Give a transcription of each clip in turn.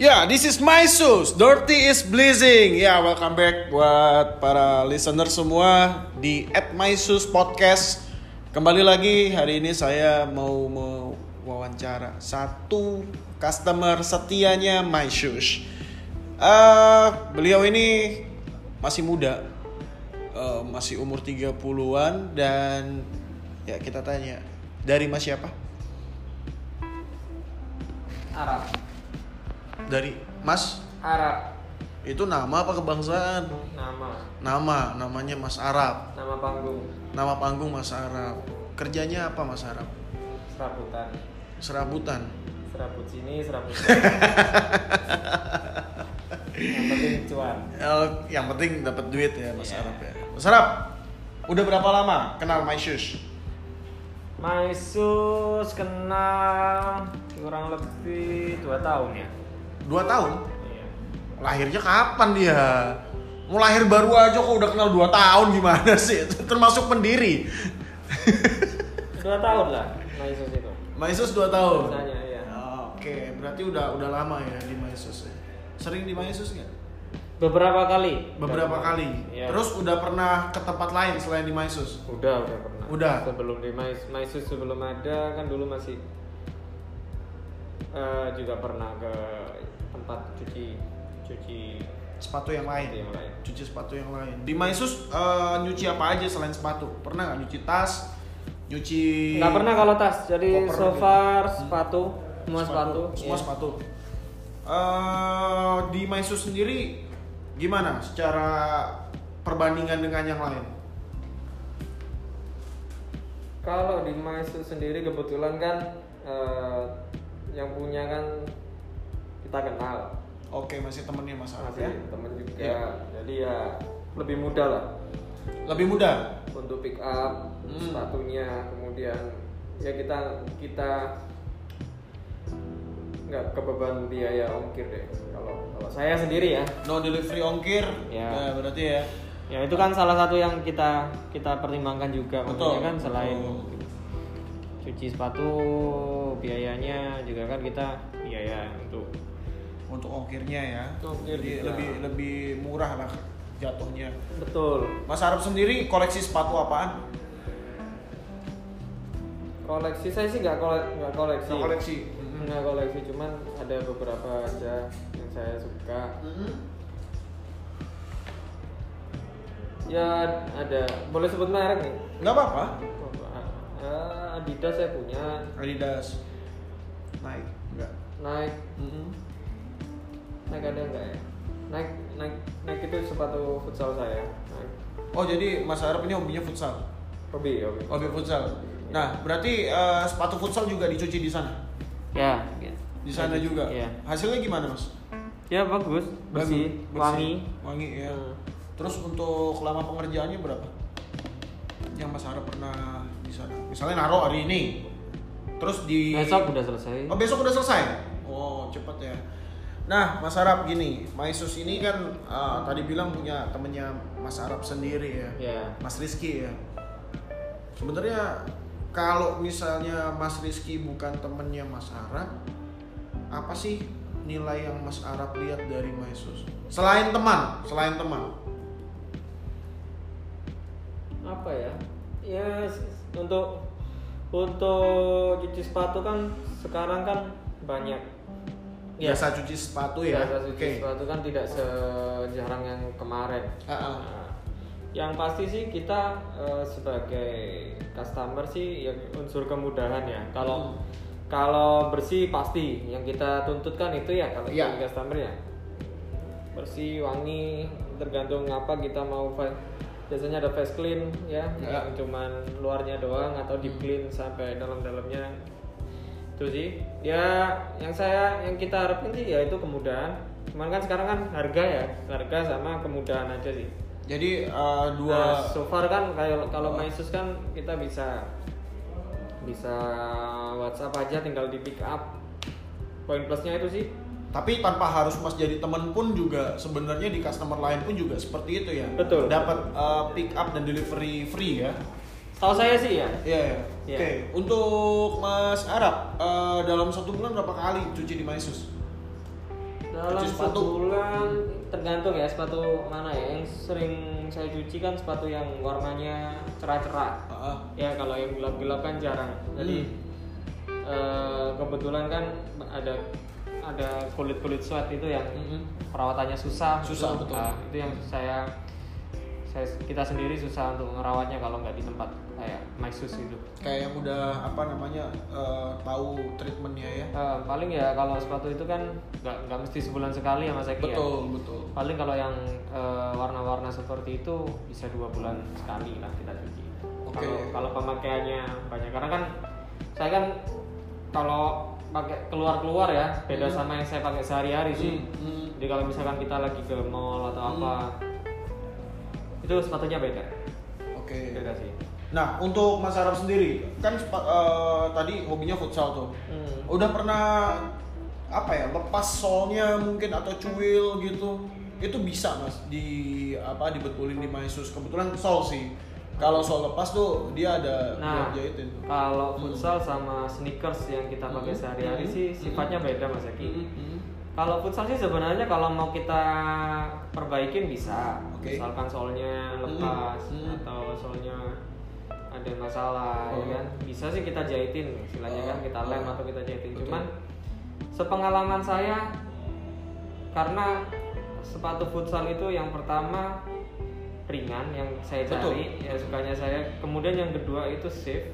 Ya, this is my shoes. Dirty is blazing. Ya, welcome back buat para listener semua di at my shoes podcast. Kembali lagi hari ini saya mau mewawancara satu customer setianya my shoes. Eh, beliau ini masih muda, Eh, masih umur 30-an dan ya kita tanya dari mas siapa? Arab. Dari Mas Arab. itu nama apa kebangsaan? Nama. Nama, namanya Mas Arab. Nama panggung. Nama panggung Mas Arab. Kerjanya apa Mas Arab? Serabutan. Serabutan. Serabut sini, serabut sini. Yang penting cuan. Yang penting dapat duit ya Mas Iya. Arab ya. Mas Arab, udah berapa lama kenal My Shoes? Maisus kenal kurang lebih 2 tahun ya. Dua tahun? Iya. Lahirnya kapan dia? Mau lahir baru aja kok udah kenal dua tahun gimana sih? Termasuk pendiri. 2 tahun lah Maisus itu. Shoes dua tahun. Biasanya ya. Oke, berarti udah udah lama ya di Shoes ya. Sering di Shoes nggak? Beberapa kali. Beberapa kali. Iya. Terus udah pernah ke tempat lain selain di Maisus? Udah, udah pernah. Udah? Sebelum di Mais, Maisus sebelum ada kan dulu masih eh, juga pernah ke tempat cuci cuci Sepatu yang lain. yang lain. Cuci sepatu yang lain. Di Maisus eh, nyuci apa aja selain sepatu? Pernah nggak nyuci tas? Nyuci Nggak pernah kalau tas, jadi Koper so gitu. far sepatu, semua sepatu. Semua iya. sepatu. Eh, di Maisus sendiri gimana secara perbandingan dengan yang lain? Kalau di Maisus sendiri kebetulan kan eh, yang punya kan kita kenal, Oke, masih temennya Mas masih ya? temen juga. Iya. Jadi ya lebih mudah lah Lebih mudah. untuk pick up Hmm. sepatunya, kemudian ya kita kita nggak kebeban biaya ongkir deh. Kalau kalau saya sendiri ya, No delivery ongkir. Ya. Ya, berarti ya. ya itu kan salah satu yang kita kita pertimbangkan juga Betul, kan selain betul. cuci sepatu biayanya juga kan kita biaya untuk untuk ongkirnya ya. Ongkir Jadi juga. lebih lebih murah lah jatuhnya. betul Mas Arab sendiri koleksi sepatu apaan? koleksi saya sih nggak kole nggak koleksi Nggak koleksi. nggak koleksi cuman ada beberapa aja yang saya suka ya ada boleh sebut merek nih Nggak apa-apa. Eh, Adidas saya punya Adidas. Naik. Enggak. Nike Nike ada nggak ya Nike Nike Nike itu sepatu futsal saya Nike Oh jadi Mas Arab ini hobinya futsal. hobi hobi Hobi futsal. Nah berarti eh, sepatu futsal juga dicuci di sana. ya Di sana juga. Iya. Hasilnya gimana mas? ya bagus bersih, Bagus, wangi Wangi ya. Hmm. Terus untuk lama pengerjaannya berapa? Yang Mas Arab pernah di sana. Misalnya naruh hari ini. Terus di besok udah selesai Oh besok udah selesai? Oh cepet ya. Nah Mas Arab gini, Maisus ini kan eh, tadi bilang punya temennya Mas Arab sendiri ya, ya Mas Rizky ya. Sebenarnya kalau misalnya Mas Rizky bukan temennya Mas Arab, apa sih nilai yang Mas Arab lihat dari Maisus? Selain teman, selain teman. apa ya ya untuk untuk cuci sepatu kan sekarang kan banyak Ya. Biasa cuci sepatu ya. Biasa cuci Oke. sepatu kan tidak sejarang yang kemarin Ah, ah. Nah, yang pasti sih kita eh, sebagai customer sih ya unsur kemudahan ya kalau Hmm. kalau bersih pasti yang kita tuntut kan itu ya kalau sebagai customer ya bersih wangi tergantung apa kita mau biasanya ada face clean ya yang cuman luarnya doang atau deep clean sampai dalam-dalamnya itu sih ya yang saya yang kita harapkan sih ya itu kemudahan cuman kan sekarang kan harga ya harga sama kemudahan aja sih Jadi eh, dua Nah, so far kan kalau kalau. Maisus kan kita bisa bisa WhatsApp aja tinggal di pick up. Poin plusnya itu sih. Tapi tanpa harus mas jadi temen pun juga sebenarnya di customer lain pun juga seperti itu ya. Betul. Dapat uh, pick up dan delivery free ya. Tahu saya sih ya. Iya. iya. Iya. Oke. Untuk Mas Arab uh, dalam satu bulan berapa kali cuci di Maisus? dalam cuci sepatu sebulan tergantung ya sepatu mana ya yang sering saya cuci kan sepatu yang warnanya cerah-cerah Ah, ah. ya kalau yang gelap-gelap kan jarang jadi Hmm. eh, kebetulan kan ada ada kulit-kulit sweat itu yang Mm-mm. perawatannya susah Susah, itu, betul. ah, itu yang saya saya kita sendiri susah untuk merawatnya kalau nggak di tempat kayak MySus itu kayak yang udah apa namanya eh, tahu treatmentnya ya? Eh, paling ya kalau sepatu itu kan nggak nggak mesti sebulan sekali ya Mas Eki ya? Betul betul. Paling kalau yang eh, warna-warna seperti itu bisa dua bulan sekali lah kita cuci. Oke. kalau kalau pemakaiannya banyak. Karena kan saya kan kalau pakai keluar-keluar ya beda Hmm. sama yang saya pakai sehari-hari sih. Hmm, hmm. jadi kalau misalkan kita lagi ke mall atau apa itu sepatunya beda. Oke. Beda sih nah untuk Mas Arab sendiri kan eh, tadi hobinya futsal tuh Hmm. udah pernah apa ya lepas solnya mungkin atau cuil gitu itu bisa mas di apa dibetulin di MySus kebetulan sol sih kalau sol lepas tuh dia ada Nah, jahitin kalau futsal sama sneakers yang kita pakai Hmm. sehari-hari Hmm. sih sifatnya beda Mas Eki. Hmm, hmm. Kalau futsal sih sebenarnya kalau mau kita perbaikin bisa. Oke. Misalkan solnya lepas Hmm, hmm. atau solnya ada masalah Oh. ya kan. Bisa sih kita jahitin istilahnya Oh, kan kita lem oh. atau kita jahitin. Betul. Cuman sepengalaman saya karena sepatu futsal itu yang pertama ringan yang saya Betul. cari ya sukanya saya. Kemudian yang kedua itu safe.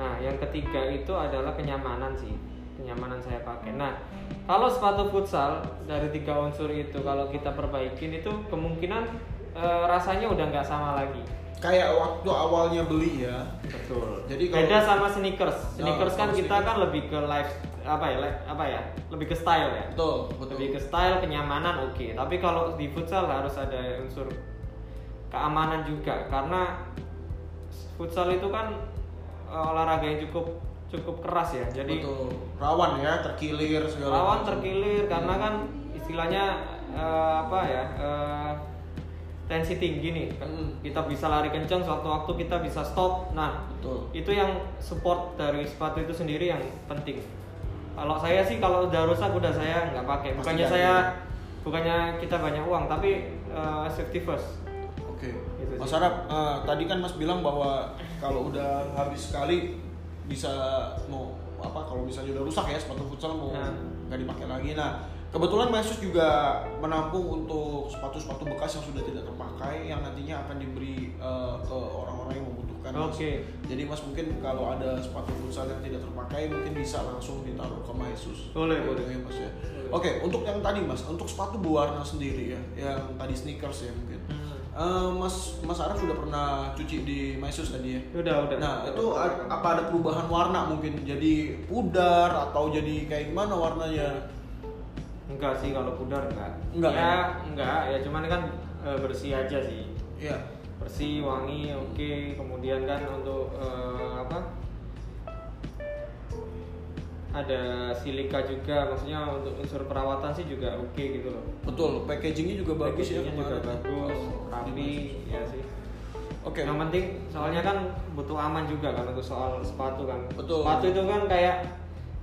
Nah, yang ketiga itu adalah kenyamanan sih. Kenyamanan saya pakai. Nah, kalau sepatu futsal dari tiga unsur itu kalau kita perbaikin itu kemungkinan eh, rasanya udah nggak sama lagi. Kayak waktu awalnya beli ya Betul. Jadi kalau- beda sama sneakers. Sneakers kan sama kita sneakers. kan lebih ke life apa ya? apa ya? Lebih ke style ya. betul betul Lebih ke style, kenyamanan oke. Tapi kalau di futsal harus ada unsur keamanan juga karena futsal itu kan eh, olahraga yang cukup cukup keras ya. Jadi betul rawan ya terkilir segala lawan macam. terkilir karena kan istilahnya eh, apa ya? eh, tensi tinggi nih. Hmm. Kita bisa lari kencang suatu waktu kita bisa stop. Nah, betul itu yang support dari sepatu itu sendiri yang penting. Kalau saya sih kalau udah rusak udah saya nggak pakai. Pasti Bukannya ganti. saya bukannya kita banyak uang tapi eh, safety first. Oke, Gitu Mas sih. Arab, eh, tadi kan Mas bilang bahwa kalau udah habis sekali bisa mau apa kalau misalnya udah rusak ya sepatu futsal mau Nah. nggak dipakai lagi. Nah, kebetulan Mesus juga menampung untuk sepatu-sepatu bekas yang sudah tidak terpakai yang nantinya akan diberi eh, ke orang-orang yang membutuhkan. Oke. Jadi Mas mungkin kalau ada sepatu futsal yang tidak terpakai mungkin bisa langsung ditaruh ke Mesus. Boleh, boleh. Ya, Mas ya. Oke, untuk yang tadi Mas, untuk sepatu berwarna sendiri ya, yang tadi sneakers ya mungkin. Eh, mas Mas Araf sudah pernah cuci di MySus tadi ya. Udah, udah. Nah itu a- apa ada perubahan warna mungkin jadi pudar atau jadi kayak gimana warnanya? Enggak sih kalau pudar enggak. Enggak, ya, ya? enggak ya cuman kan eh, bersih aja sih. Iya. Bersih, wangi, oke. Kemudian kan untuk eh, apa? Ada silika juga, maksudnya untuk unsur perawatan sih juga oke gitu loh. Betul. Packagingnya juga bagus ya. Packagingnya juga kemarin. bagus, Oh, rapi, ya sih. Oke. Yang penting soalnya kan butuh aman juga kan untuk soal sepatu kan. Betul. Sepatu itu kan kayak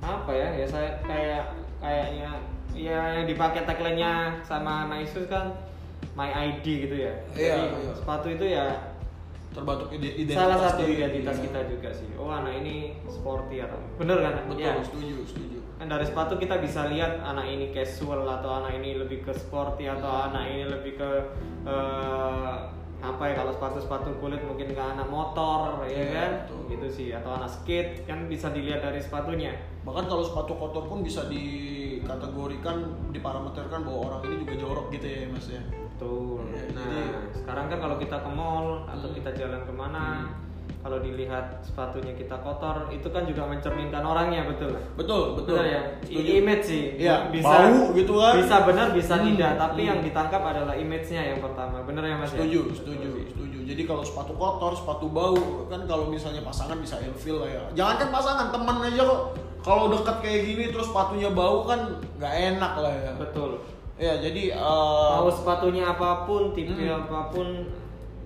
apa ya? Ya saya kayak kayaknya ya dipakai tagline-nya sama Naisus kan My ID gitu ya. Iya, Jadi iya. sepatu itu ya Terbentuk ide- identitas salah satu diri. identitas Iya. kita juga sih. Oh anak ini sporty atau bener kan? Betul. Iya. Setuju. Setuju. Kan dari sepatu kita bisa lihat anak ini casual atau anak ini lebih ke sporty atau anak ini lebih ke eh, apa ya kalau sepatu-sepatu kulit mungkin ke anak motor ya Iya, kan betul. gitu sih atau anak skate kan bisa dilihat dari sepatunya Bahkan kalau sepatu kotor pun bisa dikategorikan, diparameterkan bahwa orang ini juga jorok gitu ya mas ya. betul Iya, nah jadi- sekarang kan kalau kita ke mall atau Hmm. kita jalan ke mana kalau dilihat sepatunya kita kotor itu kan juga mencerminkan orangnya betul Betul. Betul. Benar ya, Setuju. Image sih. Iya, bisa bau gitu kan. Bisa benar, bisa Hmm, tidak. Tapi hmm. yang ditangkap adalah image-nya yang pertama. Benar ya mas? ya? Setuju, setuju, setuju. Jadi kalau sepatu kotor, sepatu bau, kan kalau misalnya pasangan bisa ilfil lah ya. Jangan kan pasangan, teman aja kok. Kalau dekat kayak gini terus sepatunya bau kan nggak enak lah ya. Betul. Ya jadi Mau sepatunya apa pun, tipe Hmm. apa pun,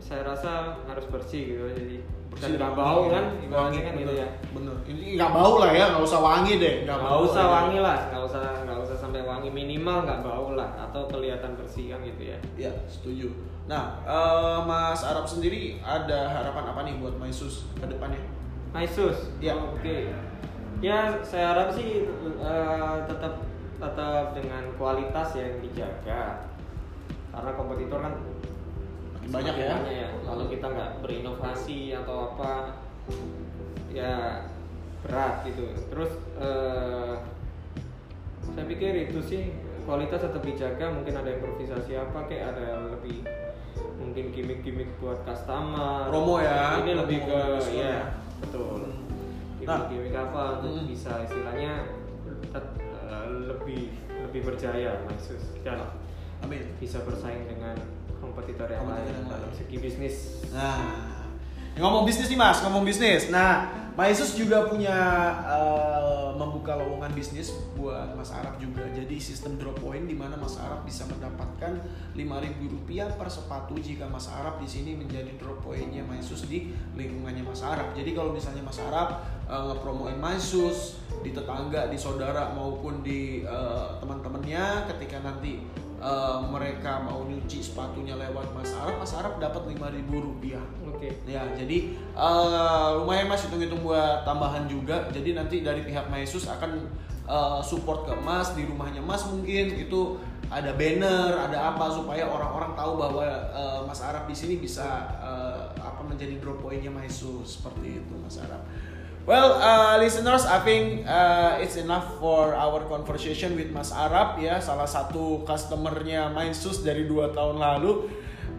saya rasa harus bersih gitu. Jadi bersih dan nggak bau kan, Wangi, kan gitu ya. Bener. Ini nggak bau lah ya, nggak usah wangi deh. Nggak bau usah lah ya. wangi lah, nggak usah nggak usah sampai wangi minimal nggak bau lah atau kelihatan bersih kan gitu ya Ya, setuju. Nah, eh, Mas Arab sendiri ada harapan apa nih buat Maisus ke depannya? Maisus Ya. oke ya saya harap sih eh, tetap tetap dengan kualitas yang dijaga. Karena kompetitor kan banyak ya. banyak kalau kita nggak berinovasi atau apa ya berat gitu. Terus eh, saya pikir itu sih kualitas tetap dijaga. Mungkin ada improvisasi apa kayak ada yang lebih mungkin gimmick-gimmick buat customer. Promo ya, ini lebih ke ya. ya. betul. Nah. Gimmick-gimmick apa untuk Hmm. bisa istilahnya tet- eh, lebih lebih berjaya Maxus dan Amin. bisa bersaing dengan kompetitor yang Kompetitor lain dalam segi bisnis Nah, ngomong bisnis nih Mas, ngomong bisnis. Nah, Maisus juga punya eh, membuka lowongan bisnis buat Mas Arab juga. Jadi sistem drop point di mana Mas Arab bisa mendapatkan Rp5.000 per sepatu jika Mas Arab di sini menjadi drop pointnya Maisus di lingkungannya Mas Arab. Jadi kalau misalnya Mas Arab eh, ngepromoin Maisus di tetangga, di saudara maupun di eh, teman-temannya ketika nanti eh, mereka mau nyuci sepatunya lewat Mas Arab, Mas Arab dapat Rp5.000 oke Ya, jadi eh, lumayan mas hitung-hitung buat tambahan juga. Jadi nanti dari pihak Maesus akan eh, support ke Mas di rumahnya Mas mungkin itu ada banner, ada apa supaya orang-orang tahu bahwa eh, Mas Arab di sini bisa eh, apa menjadi drop pointnya Maesus seperti itu Mas Arab. Well, uh, listeners, I think uh, it's enough for our conversation with Mas Arab ya, salah satu customernya Maesus dari dua tahun lalu.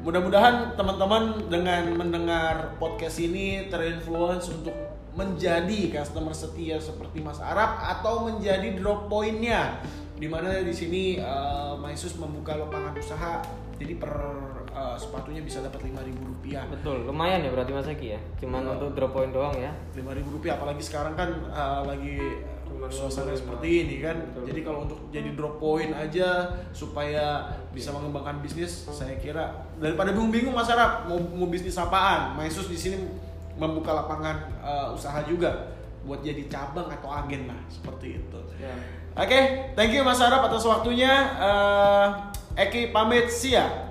Mudah-mudahan teman-teman dengan mendengar podcast ini terinfluence untuk menjadi customer setia seperti Mas Arab atau menjadi drop pointnya. Di mana di sini uh, Maisus membuka lapangan usaha, jadi per uh, sepatunya bisa dapat lima ribu rupiah. betul lumayan ya berarti Mas Eki ya cuman Iya. untuk drop point doang ya lima ribu rupiah apalagi sekarang kan uh, lagi suasana 25. seperti ini kan. Betul. jadi kalau untuk jadi drop point aja supaya bisa mengembangkan bisnis saya kira daripada bingung-bingung mas Arab mau, mau bisnis apaan? Maisus di sini membuka lapangan uh, usaha juga buat jadi cabang atau agen lah seperti itu. Ya. Oke thank you mas Arab atas waktunya. Uh, Eki pamit siap